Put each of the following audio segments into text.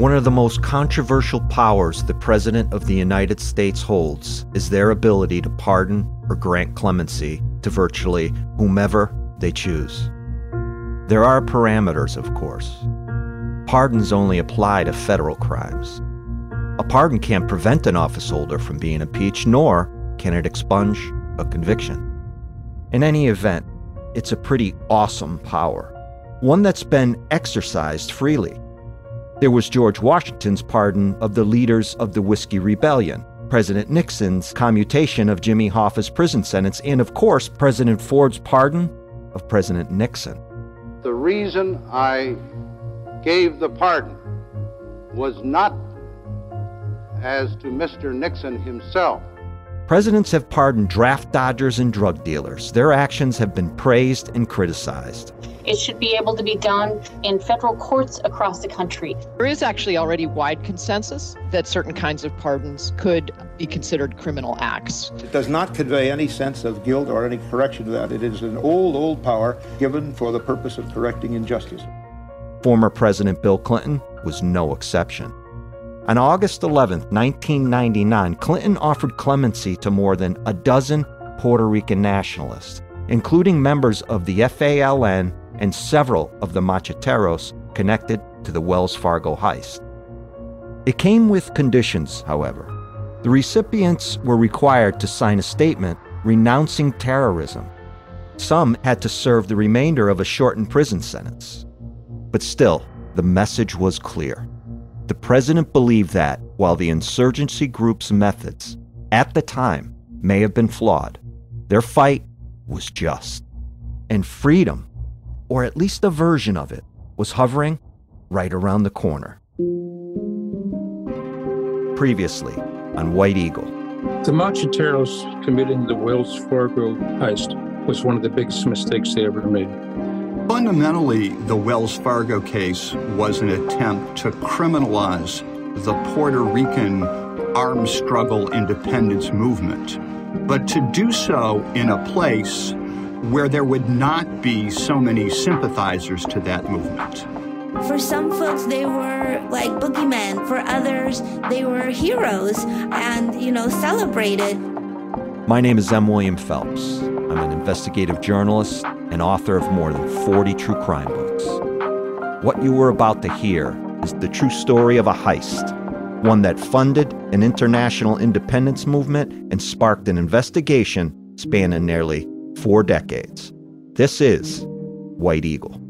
One of the most controversial powers the President of the United States holds is their ability to pardon or grant clemency to virtually whomever they choose. There are parameters, of course. Pardons only apply to federal crimes. A pardon can't prevent an officeholder from being impeached, nor can it expunge a conviction. In any event, it's a pretty awesome power, one that's been exercised freely. There was George Washington's pardon of the leaders of the Whiskey Rebellion, President Nixon's commutation of Jimmy Hoffa's prison sentence, and of course, President Ford's pardon of President Nixon. The reason I gave the pardon was not as to Mr. Nixon himself. Presidents have pardoned draft dodgers and drug dealers. Their actions have been praised and criticized. It should be able to be done in federal courts across the country. There is actually already wide consensus that certain kinds of pardons could be considered criminal acts. It does not convey any sense of guilt or any correction to that. It is an old, old power given for the purpose of correcting injustice. Former President Bill Clinton was no exception. On August 11, 1999, Clinton offered clemency to more than a dozen Puerto Rican nationalists, including members of the FALN and several of the macheteros connected to the Wells Fargo heist. It came with conditions, however. The recipients were required to sign a statement renouncing terrorism. Some had to serve the remainder of a shortened prison sentence. But still, the message was clear. The president believed that, while the insurgency group's methods, at the time, may have been flawed, their fight was just. And freedom, or at least a version of it, was hovering right around the corner. Previously on White Eagle. The Macheteros committing the Wells Fargo heist was one of the biggest mistakes they ever made. Fundamentally, the Wells Fargo case was an attempt to criminalize the Puerto Rican armed struggle independence movement, but to do so in a place where there would not be so many sympathizers to that movement. For some folks, they were like boogeymen. For others, they were heroes and, you know, celebrated. My name is M. William Phelps. I'm an investigative journalist and author of more than 40 true crime books. What you were about to hear is the true story of a heist one that funded an international independence movement and sparked an investigation spanning nearly four decades. This is White Eagle.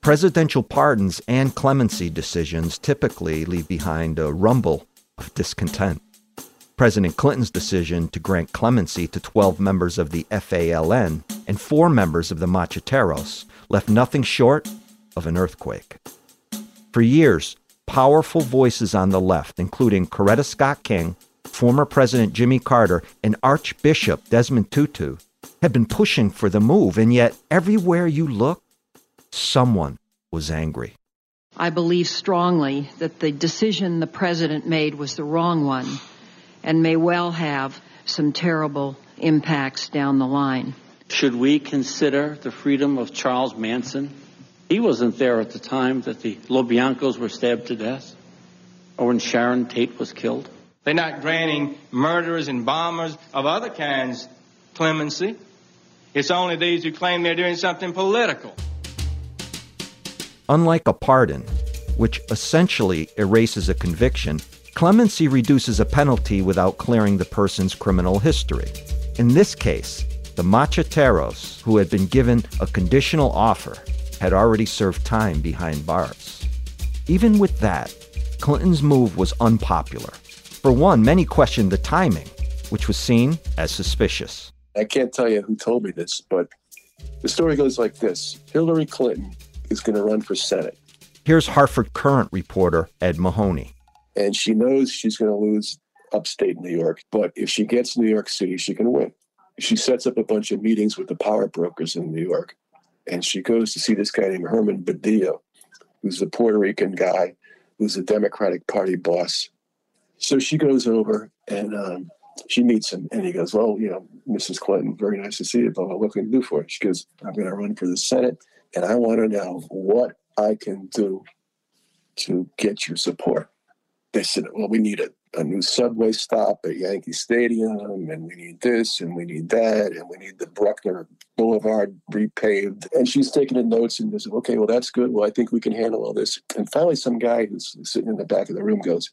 Presidential pardons and clemency decisions typically leave behind a rumble of discontent. President Clinton's decision to grant clemency to 12 members of the FALN and four members of the Macheteros left nothing short of an earthquake. For years, powerful voices on the left, including Coretta Scott King, former President Jimmy Carter, and Archbishop Desmond Tutu, had been pushing for the move, and yet everywhere you look, someone was angry. I believe strongly that the decision the president made was the wrong one and may well have some terrible impacts down the line. Should we consider the freedom of Charles Manson? He wasn't there at the time that the LoBiancos were stabbed to death or when Sharon Tate was killed. They're not granting murderers and bombers of other kinds clemency. It's only these who claim they're doing something political. Unlike a pardon, which essentially erases a conviction, clemency reduces a penalty without clearing the person's criminal history. In this case, the Macheteros, who had been given a conditional offer, had already served time behind bars. Even with that, Clinton's move was unpopular. For one, many questioned the timing, which was seen as suspicious. I can't tell you who told me this, but the story goes like this Hillary Clinton is going to run for Senate. Here's Hartford Courant reporter Ed Mahoney. And she knows she's going to lose upstate New York, but if she gets New York City, she can win. She sets up a bunch of meetings with the power brokers in New York, and she goes to see this guy named Herman Badillo, who's a Puerto Rican guy who's a Democratic Party boss. So she goes over and um, she meets him, and he goes, "Well, you know, Mrs. Clinton, very nice to see you, but what can I do for you?" She goes, "I'm going to run for the Senate, and I want to know what I can do to get your support." They said, "Well, we need a, a new subway stop at Yankee Stadium, and we need this, and we need that, and we need the Bruckner Boulevard repaved." And she's taking the notes and goes, "Okay, well, that's good. Well, I think we can handle all this." And finally, some guy who's sitting in the back of the room goes,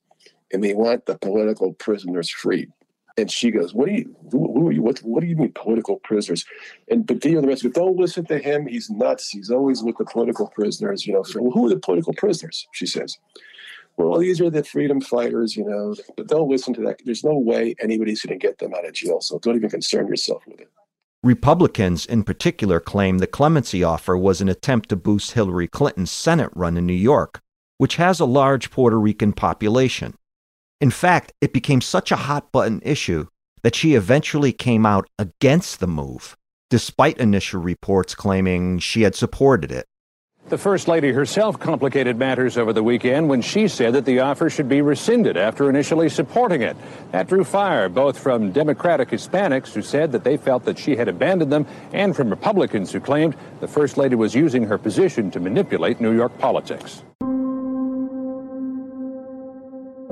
"And we want the political prisoners freed." And she goes, "What do you? Who, are you? What, what do you mean political prisoners?" And Badillo and the rest go, "Don't listen to him. He's nuts. He's always with the political prisoners. You know, well, who are the political prisoners?" She says. Well, these are the freedom fighters, you know, but don't listen to that. There's no way anybody's going to get them out of jail. So don't even concern yourself with it. Republicans, in particular, claim the clemency offer was an attempt to boost Hillary Clinton's Senate run in New York, which has a large Puerto Rican population. In fact, it became such a hot button issue that she eventually came out against the move, despite initial reports claiming she had supported it. The First Lady herself complicated matters over the weekend when she said that the offer should be rescinded after initially supporting it. That drew fire both from Democratic Hispanics who said that they felt that she had abandoned them and from Republicans who claimed the First Lady was using her position to manipulate New York politics.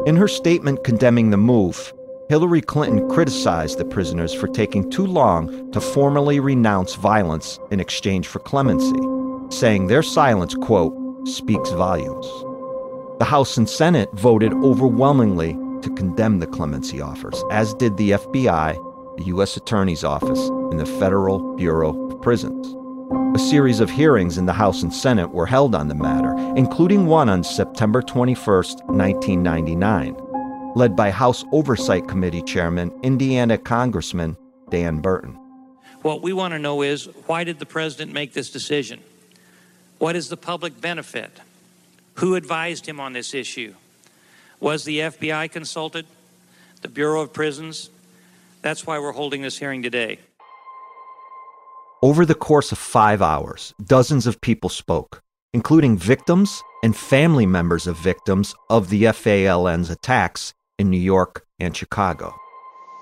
In her statement condemning the move, Hillary Clinton criticized the prisoners for taking too long to formally renounce violence in exchange for clemency, saying their silence, quote, speaks volumes. The House and Senate voted overwhelmingly to condemn the clemency offers, as did the FBI, the U.S. Attorney's Office, and the Federal Bureau of Prisons. A series of hearings in the House and Senate were held on the matter, including one on September 21, 1999, led by House Oversight Committee Chairman, Indiana Congressman Dan Burton. What we want to know is why did the president make this decision? What is the public benefit? Who advised him on this issue? Was the FBI consulted? The Bureau of Prisons? That's why we're holding this hearing today. Over the course of five hours, dozens of people spoke, including victims and family members of victims of the FALN's attacks in New York and Chicago.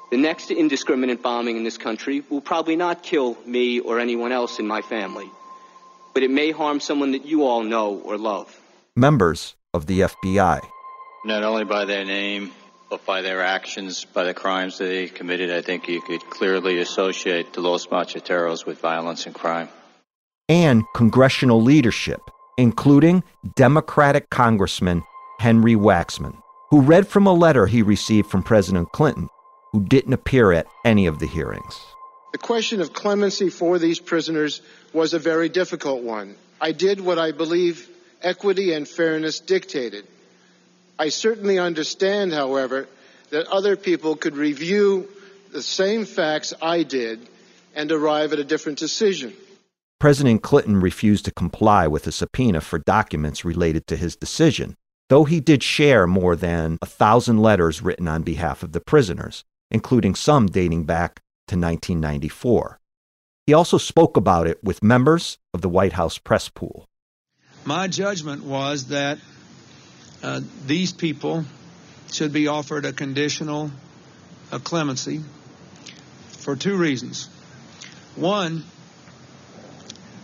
The next indiscriminate bombing in this country will probably not kill me or anyone else in my family, but it may harm someone that you all know or love. Members of the FBI. Not only by their name, but by their actions, by the crimes that they committed, I think you could clearly associate the Los Macheteros with violence and crime. and congressional leadership, including Democratic Congressman Henry Waxman, who read from a letter he received from President Clinton, who didn't appear at any of the hearings. The question of clemency for these prisoners was a very difficult one. I did what I believe equity and fairness dictated. I certainly understand, however, that other people could review the same facts I did and arrive at a different decision. President Clinton refused to comply with a subpoena for documents related to his decision, though he did share more than a thousand letters written on behalf of the prisoners, including some dating back to 1994. He also spoke about it with members of the White House press pool. My judgment was that uh, these people should be offered a conditional a clemency for two reasons. One,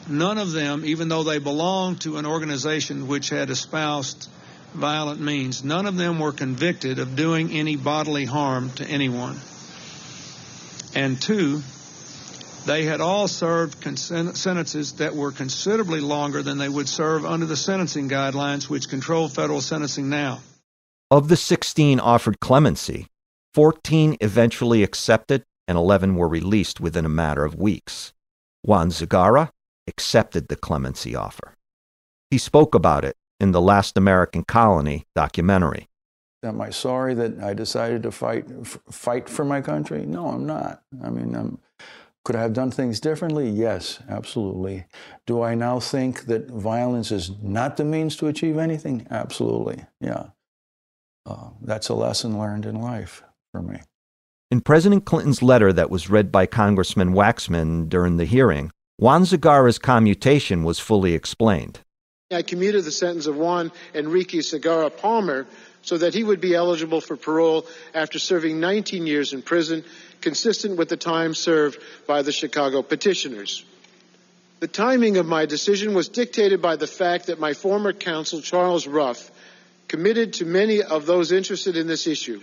none of them, even though they belonged to an organization which had espoused violent means, none of them were convicted of doing any bodily harm to anyone. And two, they had all served sentences that were considerably longer than they would serve under the sentencing guidelines which control federal sentencing now. Of the 16 offered clemency, 14 eventually accepted and 11 were released within a matter of weeks. Juan Segarra accepted the clemency offer. He spoke about it in the Last American Colony documentary. Am I sorry that I decided to fight f- fight for my country? No, I'm not. I mean, I'm, could I have done things differently? Yes, absolutely. Do I now think that violence is not the means to achieve anything? Absolutely. Yeah. Uh, that's a lesson learned in life for me. In President Clinton's letter that was read by Congressman Waxman during the hearing, Juan Segarra's commutation was fully explained. I commuted the sentence of Juan Enrique Segarra Palmer so that he would be eligible for parole after serving 19 years in prison, consistent with the time served by the Chicago petitioners. The timing of my decision was dictated by the fact that my former counsel, Charles Ruff, committed to many of those interested in this issue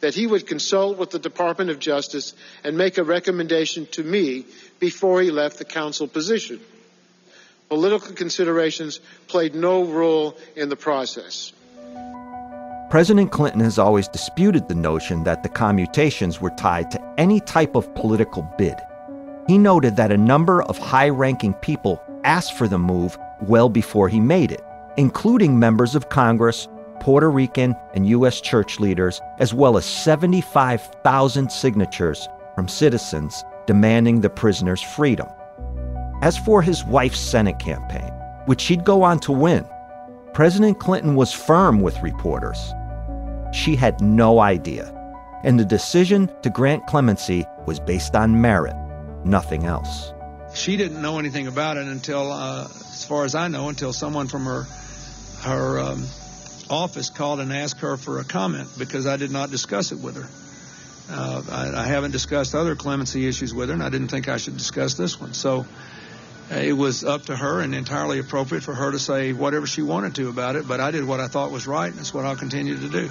that he would consult with the Department of Justice and make a recommendation to me before he left the counsel position. Political considerations played no role in the process. President Clinton has always disputed the notion that the commutations were tied to any type of political bid. He noted that a number of high ranking people asked for the move well before he made it, including members of Congress Puerto Rican and U.S. church leaders, as well as 75,000 signatures from citizens demanding the prisoner's freedom. As for his wife's Senate campaign, which she'd go on to win, President Clinton was firm with reporters. She had no idea, and the decision to grant clemency was based on merit, nothing else. She didn't know anything about it until, uh, as far as I know, until someone from her her um, office called and asked her for a comment because I did not discuss it with her. Uh, I, I, haven't discussed other clemency issues with her, and I didn't think I should discuss this one. So uh, it was up to her and entirely appropriate for her to say whatever she wanted to about it, but I did what I thought was right, and that's what I'll continue to do.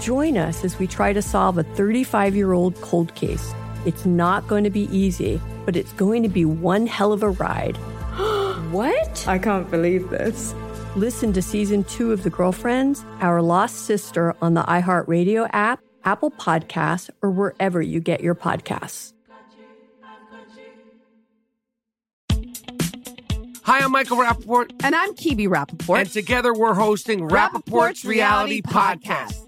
Join us as we try to solve a 35 year old cold case. It's not going to be easy, but it's going to be one hell of a ride. what? I can't believe this. Listen to season two of The Girlfriends, Our Lost Sister on the iHeartRadio app, Apple Podcasts, or wherever you get your podcasts. Hi, I'm Michael Rapaport. And I'm Kibi Rapaport. And together we're hosting Rapaport's, Rapaport's Reality, Reality Podcast. Podcast.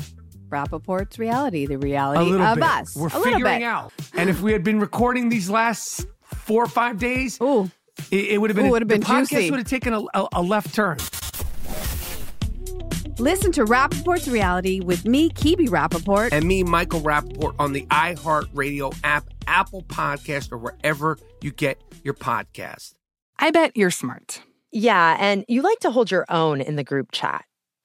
Rapaport's reality, the a reality little of bit. us. We're a little figuring bit. out. And if we had been recording these last four or five days, Ooh. it, it would have been, Ooh, would've the been podcast juicy. would have taken a, a, a left turn. Listen to Rapaport's reality with me, Kibi Rapaport. And me, Michael Rapaport, on the iHeartRadio app, Apple Podcast, or wherever you get your podcast. I bet you're smart. Yeah, and you like to hold your own in the group chat.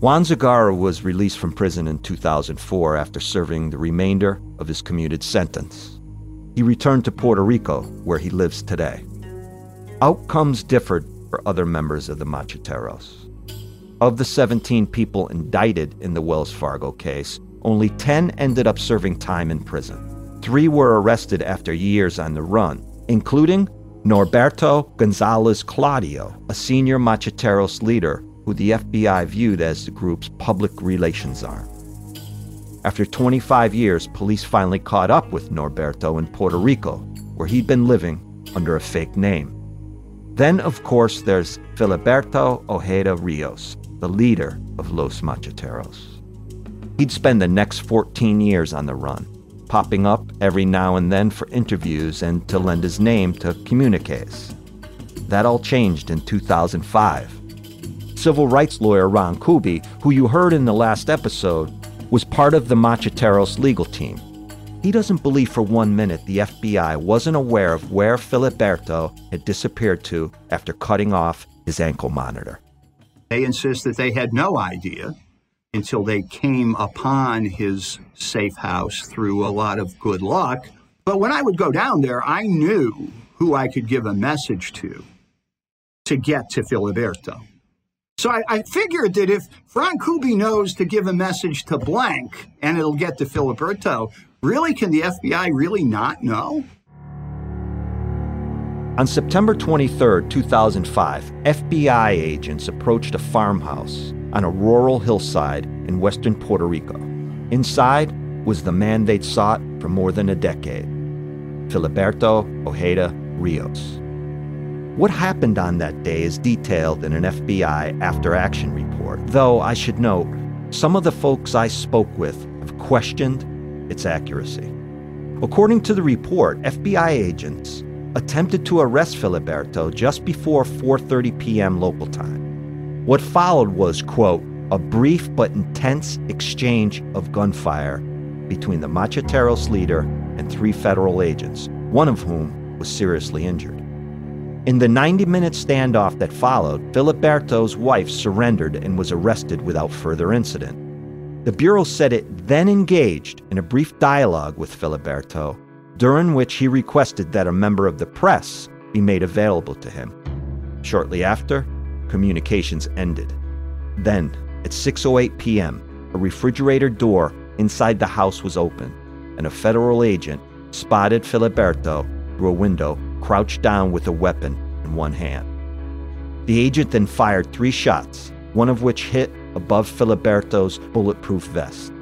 Juan Segarra was released from prison in 2004 after serving the remainder of his commuted sentence. He returned to Puerto Rico, where he lives today. Outcomes differed for other members of the Macheteros. Of the 17 people indicted in the Wells Fargo case, only 10 ended up serving time in prison. Three were arrested after years on the run, including Norberto Gonzalez Claudio, a senior Macheteros leader who the FBI viewed as the group's public relations arm. After 25 years, police finally caught up with Norberto in Puerto Rico, where he'd been living under a fake name. Then, of course, there's Filiberto Ojeda Rios, the leader of Los Macheteros. He'd spend the next 14 years on the run, popping up every now and then for interviews and to lend his name to communiques. That all changed in 2005. Civil rights lawyer Ron Kuby, who you heard in the last episode, was part of the Macheteros legal team. He doesn't believe for one minute the FBI wasn't aware of where Filiberto had disappeared to after cutting off his ankle monitor. They insist that they had no idea until they came upon his safe house through a lot of good luck. But when I would go down there, I knew who I could give a message to to get to Filiberto. So I, I figured that if Frank Kuby knows to give a message to blank and it'll get to Filiberto, really, can the FBI really not know? On September 23, 2005, FBI agents approached a farmhouse on a rural hillside in western Puerto Rico. Inside was the man they'd sought for more than a decade Filiberto Ojeda Rios. What happened on that day is detailed in an FBI after action report, though I should note, some of the folks I spoke with have questioned its accuracy. According to the report, FBI agents attempted to arrest Filiberto just before 4:30 p.m. local time. What followed was, quote, a brief but intense exchange of gunfire between the Macheteros leader and three federal agents, one of whom was seriously injured. In the 90 minute standoff that followed, Filiberto's wife surrendered and was arrested without further incident. The Bureau said it then engaged in a brief dialogue with Filiberto, during which he requested that a member of the press be made available to him. Shortly after, communications ended. Then, at 6:08 p.m., a refrigerator door inside the house was opened, and a federal agent spotted Filiberto through a window, crouched down with a weapon in one hand. The agent then fired three shots, one of which hit above Filiberto's bulletproof vest.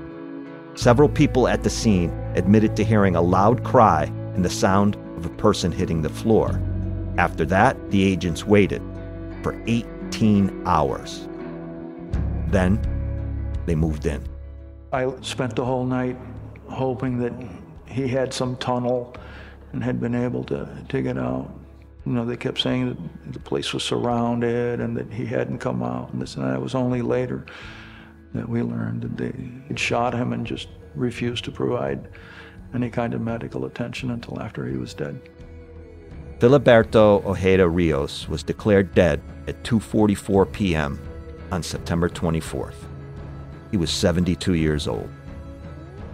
Several people at the scene admitted to hearing a loud cry and the sound of a person hitting the floor. After that, the agents waited for 18 hours. Then they moved in. I spent the whole night hoping that he had some tunnel and had been able to, to get out. You know, they kept saying that the place was surrounded and that he hadn't come out. And this and that. It was only later that we learned that they had shot him and just refused to provide any kind of medical attention until after he was dead. Filiberto Ojeda Rios was declared dead at 2:44 p.m. on September 24th. He was 72 years old.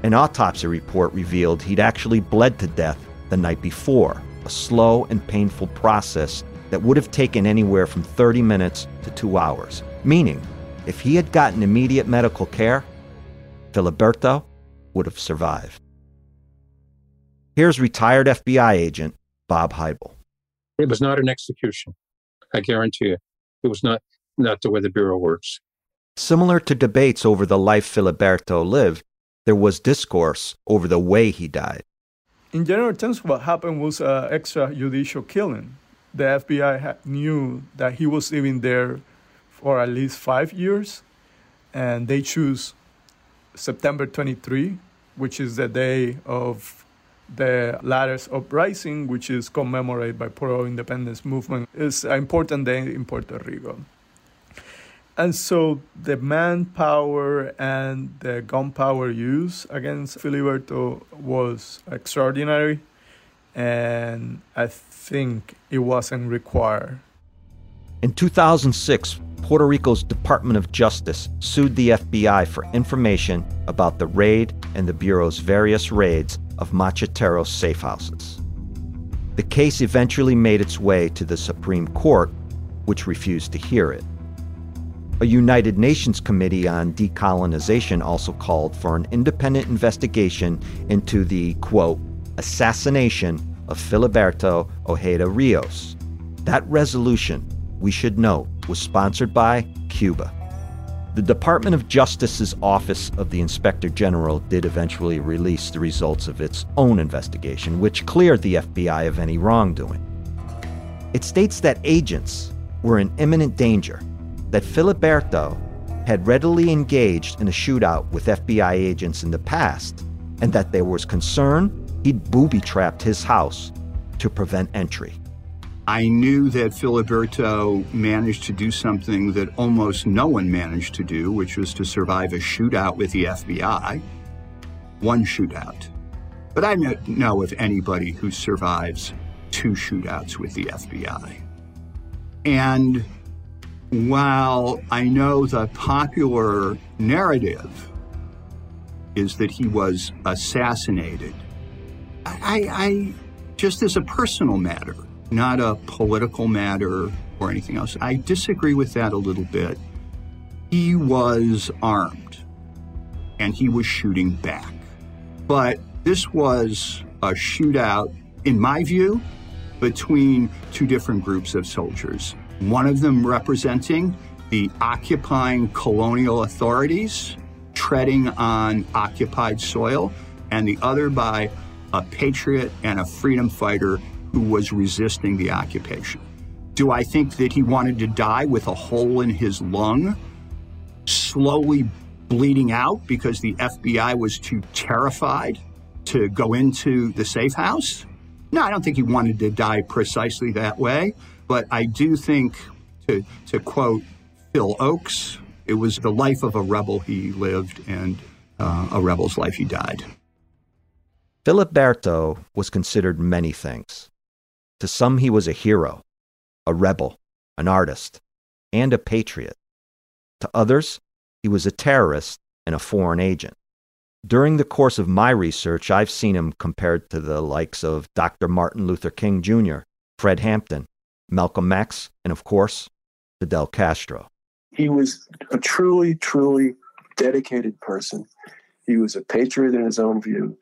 An autopsy report revealed he'd actually bled to death the night before, a slow and painful process that would have taken anywhere from 30 minutes to 2 hours, meaning if he had gotten immediate medical care, Filiberto would have survived. Here's retired FBI agent Bob Heibel. It was not an execution. I guarantee you. It was not, not the way the Bureau works. Similar to debates over the life Filiberto lived, there was discourse over the way he died. In general terms, what happened was an extrajudicial killing. The FBI knew that he was living there for at least five years, and they choose September 23, which is the day of the Lares Uprising, which is commemorated by pro-independence movement. It's an important day in Puerto Rico. And so the manpower and the gunpowder use against Filiberto was extraordinary, and I think it wasn't required. In 2006, Puerto Rico's Department of Justice sued the FBI for information about the raid and the Bureau's various raids of Macheteros safe houses. The case eventually made its way to the Supreme Court, which refused to hear it. A United Nations Committee on Decolonization also called for an independent investigation into the, quote, assassination of Filiberto Ojeda Rios. That resolution, we should note, was sponsored by Cuba. The Department of Justice's Office of the Inspector General did eventually release the results of its own investigation, which cleared the FBI of any wrongdoing. It states that agents were in imminent danger, that Filiberto had readily engaged in a shootout with FBI agents in the past, and that there was concern he'd booby trapped his house to prevent entry. I knew that Filiberto managed to do something that almost no one managed to do, which was to survive a shootout with the FBI. One shootout. But I don't know of anybody who survives two shootouts with the FBI. And while I know the popular narrative is that he was assassinated, I, I just as a personal matter, not a political matter or anything else. I disagree with that a little bit. He was armed and he was shooting back. But this was a shootout, in my view, between two different groups of soldiers. One of them representing the occupying colonial authorities treading on occupied soil, and the other by a patriot and a freedom fighter who was resisting the occupation. Do I think that he wanted to die with a hole in his lung, slowly bleeding out because the FBI was too terrified to go into the safe house? No, I don't think he wanted to die precisely that way. But I do think, to, to quote Phil Ochs, it was the life of a rebel he lived and uh, a rebel's life he died. Filiberto was considered many things. To some, he was a hero, a rebel, an artist, and a patriot. To others, he was a terrorist and a foreign agent. During the course of my research, I've seen him compared to the likes of Dr. Martin Luther King Jr., Fred Hampton, Malcolm X, and of course, Fidel Castro. He was a truly, truly dedicated person. He was a patriot in his own view.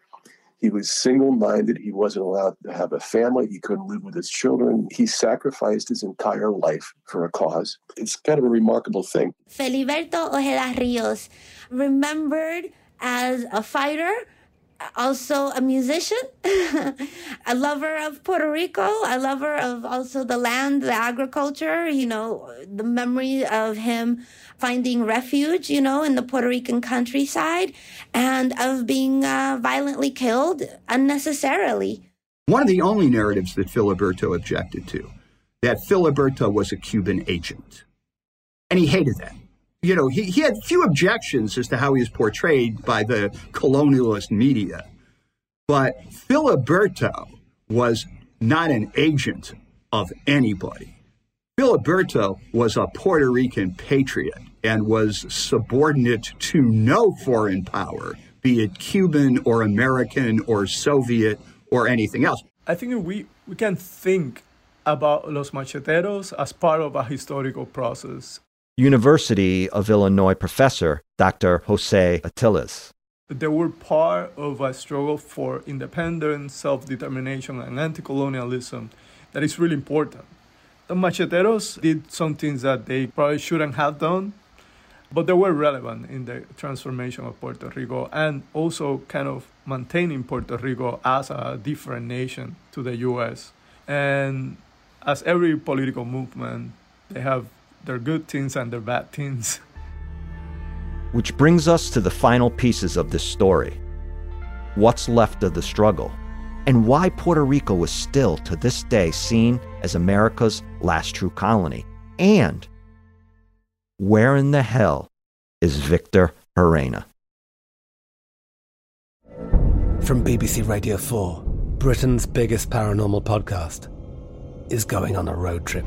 He was single minded. He wasn't allowed to have a family. He couldn't live with his children. He sacrificed his entire life for a cause. It's kind of a remarkable thing. Filiberto Ojeda Rios, remembered as a fighter, also a musician, a lover of Puerto Rico, a lover of also the land, the agriculture, you know, the memory of him finding refuge, you know, in the Puerto Rican countryside and of being uh, violently killed unnecessarily. One of the only narratives that Filiberto objected to, that Filiberto was a Cuban agent. And he hated that you know, he, he had few objections as to how he was portrayed by the colonialist media. But Filiberto was not an agent of anybody. Filiberto was a Puerto Rican patriot and was subordinate to no foreign power, be it Cuban or American or Soviet or anything else. I think we, we can think about Los Macheteros as part of a historical process University of Illinois professor Dr. Jose Atiles. They were part of a struggle for independence, self determination, and anti colonialism that is really important. The macheteros did some things that they probably shouldn't have done, but they were relevant in the transformation of Puerto Rico and also kind of maintaining Puerto Rico as a different nation to the US. And as every political movement, they have their good things and their bad things. Which brings us to the final pieces of this story what's left of the struggle, and why Puerto Rico was still to this day seen as America's last true colony, and where in the hell is Victor Gerena? From BBC Radio 4, Britain's biggest paranormal podcast is going on a road trip.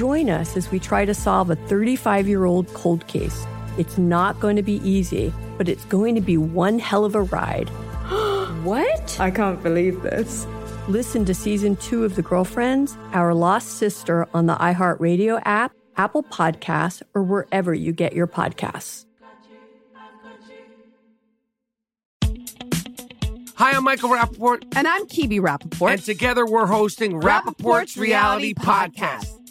Join us as we try to solve a 35 year old cold case. It's not going to be easy, but it's going to be one hell of a ride. what? I can't believe this. Listen to season two of The Girlfriends, Our Lost Sister on the iHeartRadio app, Apple Podcasts, or wherever you get your podcasts. Hi, I'm Michael Rapaport. And I'm Kibi Rapaport. And together we're hosting Rapaport's, Rapaport's Reality, Reality Podcast. Podcast.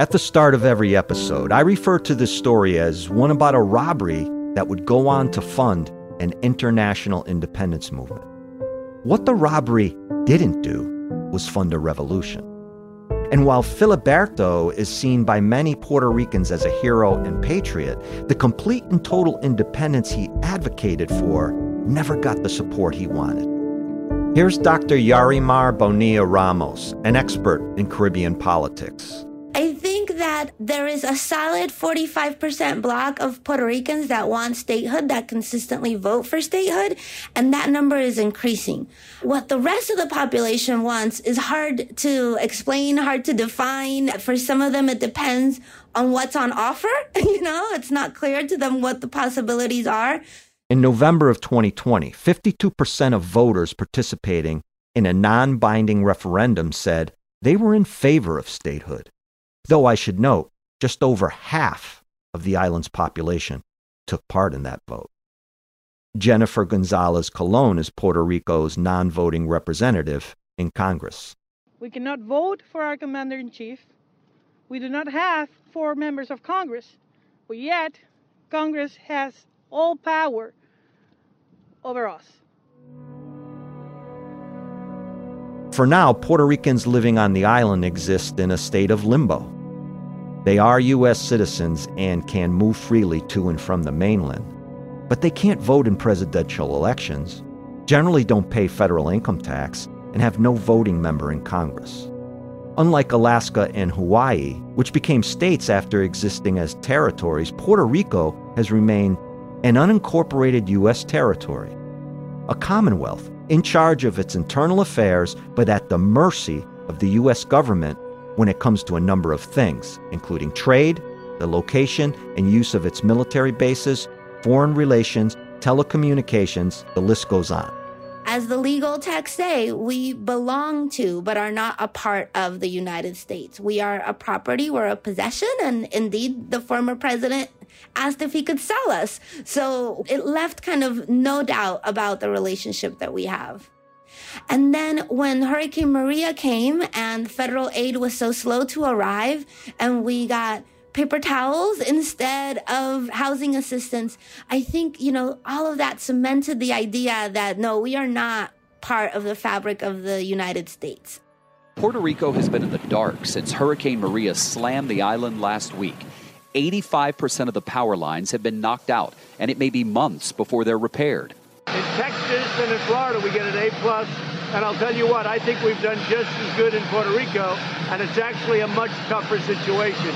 At the start of every episode, I refer to this story as one about a robbery that would go on to fund an international independence movement. What the robbery didn't do was fund a revolution. And while Filiberto is seen by many Puerto Ricans as a hero and patriot, the complete and total independence he advocated for never got the support he wanted. Here's Dr. Yarimar Bonilla Ramos, an expert in Caribbean politics. I think that there is a solid 45% block of Puerto Ricans that want statehood, that consistently vote for statehood, and that number is increasing. What the rest of the population wants is hard to explain, hard to define. For some of them, it depends on what's on offer. You know, it's not clear to them what the possibilities are. In November of 2020, 52% of voters participating in a non binding referendum said they were in favor of statehood. Though I should note, just over half of the island's population took part in that vote. Jennifer Gonzalez Colon is Puerto Rico's non voting representative in Congress. We cannot vote for our commander in chief. We do not have four members of Congress, but yet Congress has all power over us. For now, Puerto Ricans living on the island exist in a state of limbo. They are U.S. citizens and can move freely to and from the mainland, but they can't vote in presidential elections, generally don't pay federal income tax, and have no voting member in Congress. Unlike Alaska and Hawaii, which became states after existing as territories, Puerto Rico has remained an unincorporated U.S. territory, a commonwealth in charge of its internal affairs, but at the mercy of the U.S. government when it comes to a number of things, including trade, the location and use of its military bases, foreign relations, telecommunications, the list goes on. As the legal texts say, we belong to, but are not a part of the United States. We are a property, we're a possession, and indeed, the former president asked if he could sell us. So it left kind of no doubt about the relationship that we have. And then when Hurricane Maria came and federal aid was so slow to arrive, and we got paper towels instead of housing assistance. I think, you know, all of that cemented the idea that no, we are not part of the fabric of the United States. Puerto Rico has been in the dark since Hurricane Maria slammed the island last week. 85% of the power lines have been knocked out, and it may be months before they're repaired. In Texas and in Florida, we get an A plus, and I'll tell you what, I think we've done just as good in Puerto Rico, and it's actually a much tougher situation.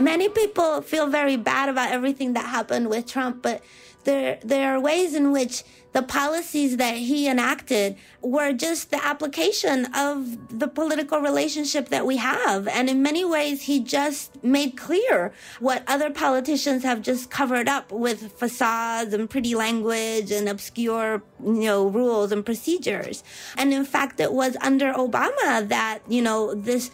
Many people feel very bad about everything that happened with Trump, but there there are ways in which the policies that he enacted were just the application of the political relationship that we have. And in many ways, he just made clear what other politicians have just covered up with facades and pretty language and obscure, you know, rules and procedures. And in fact, it was under Obama that, you know, this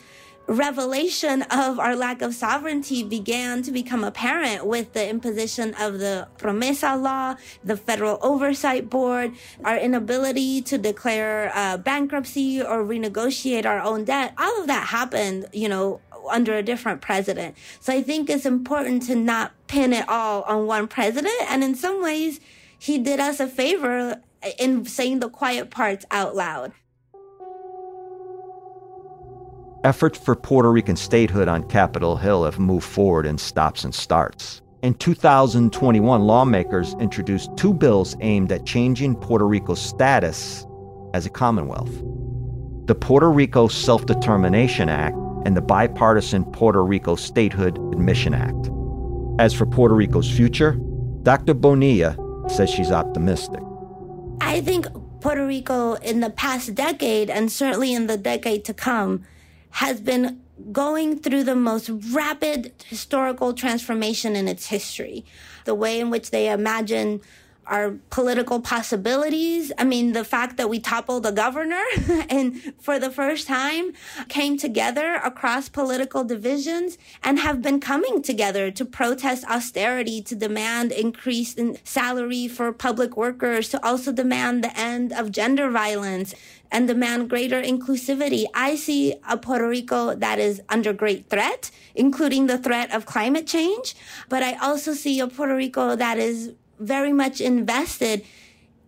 revelation of our lack of sovereignty began to become apparent with the imposition of the Promesa law, the Federal Oversight Board, our inability to declare uh, bankruptcy or renegotiate our own debt. All of that happened, you know, under a different president. So I think it's important to not pin it all on one president. And in some ways, he did us a favor in saying the quiet parts out loud. Efforts for Puerto Rican statehood on Capitol Hill have moved forward in stops and starts. In 2021, lawmakers introduced two bills aimed at changing Puerto Rico's status as a Commonwealth the Puerto Rico Self Determination Act and the bipartisan Puerto Rico Statehood Admission Act. As for Puerto Rico's future, Dr. Bonilla says she's optimistic. I think Puerto Rico in the past decade, and certainly in the decade to come, has been going through the most rapid historical transformation in its history. The way in which they imagine our political possibilities. I mean, the fact that we toppled a governor and for the first time came together across political divisions and have been coming together to protest austerity, to demand increase in salary for public workers, to also demand the end of gender violence and demand greater inclusivity. I see a Puerto Rico that is under great threat, including the threat of climate change. But I also see a Puerto Rico that is very much invested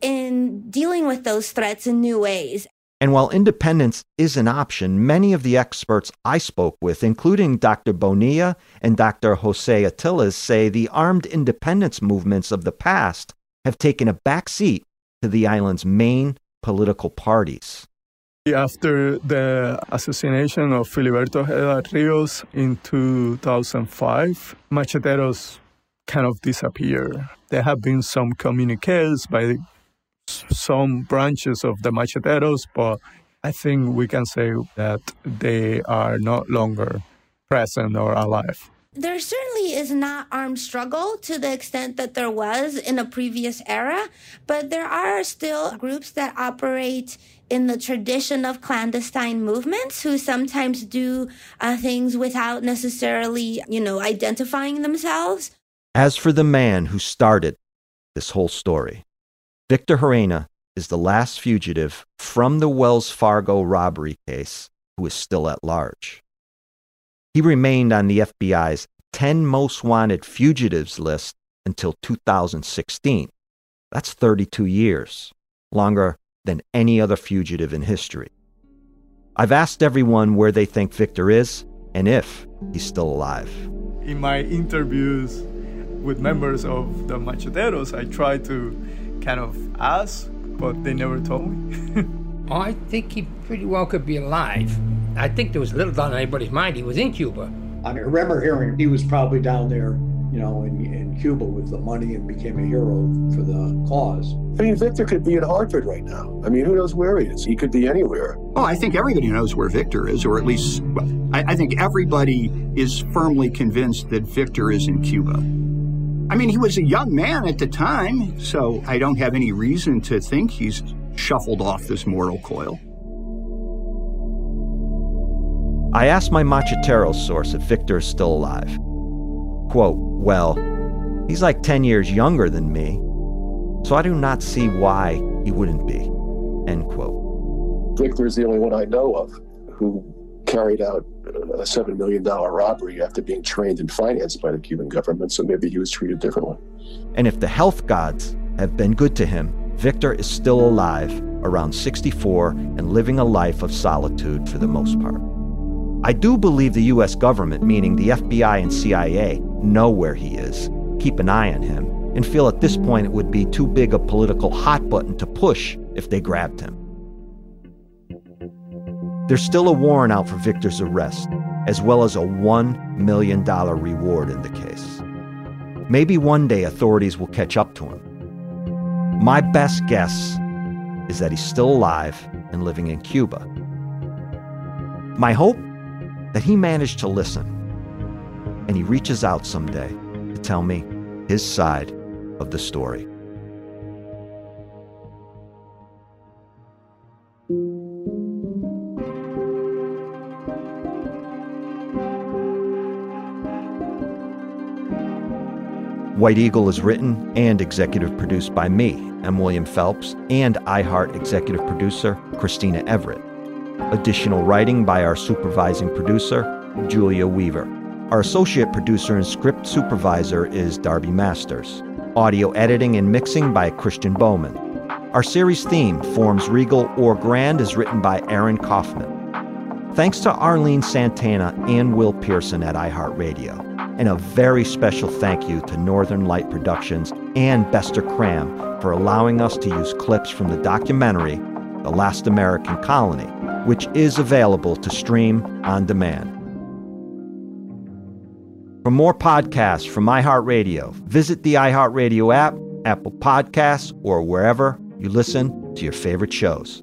in dealing with those threats in new ways. And while independence is an option, many of the experts I spoke with, including Dr. Bonilla and Dr. Jose Atiles, say the armed independence movements of the past have taken a backseat to the island's main political parties. After the assassination of Filiberto Ojeda Rios in 2005, macheteros kind of disappear. There have been some communiques by some branches of the macheteros, but I think we can say that they are no longer present or alive. There certainly is not armed struggle to the extent that there was in a previous era, but there are still groups that operate in the tradition of clandestine movements who sometimes do uh, things without necessarily, you know, identifying themselves. As for the man who started this whole story, Victor Gerena is the last fugitive from the Wells Fargo robbery case who is still at large. He remained on the FBI's 10 most wanted fugitives list until 2016. That's 32 years, longer than any other fugitive in history. I've asked everyone where they think Victor is and if he's still alive. In my interviews, with members of the macheteros, I tried to kind of ask, but they never told me. I think he pretty well could be alive. I think there was little doubt in anybody's mind he was in Cuba. I remember hearing he was probably down there, you know, in, in Cuba with the money and became a hero for the cause. I mean, Victor could be in Hartford right now. I mean, who knows where he is? He could be anywhere. Oh, I think everybody knows where Victor is, or at least, well, I, I think everybody is firmly convinced that Victor is in Cuba. I mean, he was a young man at the time, so I don't have any reason to think he's shuffled off this mortal coil. I asked my Machetero source if Victor is still alive. Quote, Well, he's like 10 years younger than me, so I do not see why he wouldn't be. End quote. Victor is the only one I know of who carried out a $7 million robbery after being trained and financed by the Cuban government, so maybe he was treated differently. And if the health gods have been good to him, Victor is still alive, around 64, and living a life of solitude for the most part. I do believe the US government, meaning the FBI and CIA, know where he is, keep an eye on him, and feel at this point it would be too big a political hot button to push if they grabbed him. There's still a warrant out for Victor's arrest, as well as a $1 million reward in the case. Maybe one day authorities will catch up to him. My best guess is that he's still alive and living in Cuba. My hope that he managed to listen and he reaches out someday to tell me his side of the story. White Eagle is written and executive produced by me, M. William Phelps, and iHeart executive producer Christina Everett. Additional writing by our supervising producer, Julia Weaver. Our associate producer and script supervisor is Darby Masters. Audio editing and mixing by Christian Bowman. Our series theme, Forms Regal or Grand, is written by Aaron Kaufman. Thanks to Arlene Santana and Will Pearson at iHeartRadio. And a very special thank you to Northern Light Productions and Bestor Cram for allowing us to use clips from the documentary The Last American Colony, which is available to stream on demand. For more podcasts from iHeartRadio, visit the iHeartRadio app, Apple Podcasts, or wherever you listen to your favorite shows.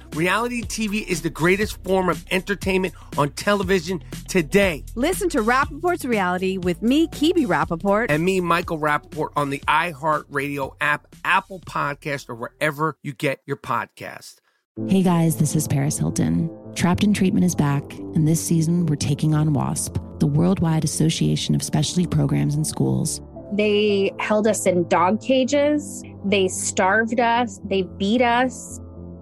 Reality TV is the greatest form of entertainment on television today. Listen to Rapaport's Reality with me, Kibi Rapaport. And me, Michael Rapaport, on the iHeartRadio app, Apple Podcast, or wherever you get your podcast. Hey guys, this is Paris Hilton. Trapped in Treatment is back, and this season we're taking on WASP, the Worldwide Association of Specialty Programs and Schools. They held us in dog cages, they starved us, they beat us.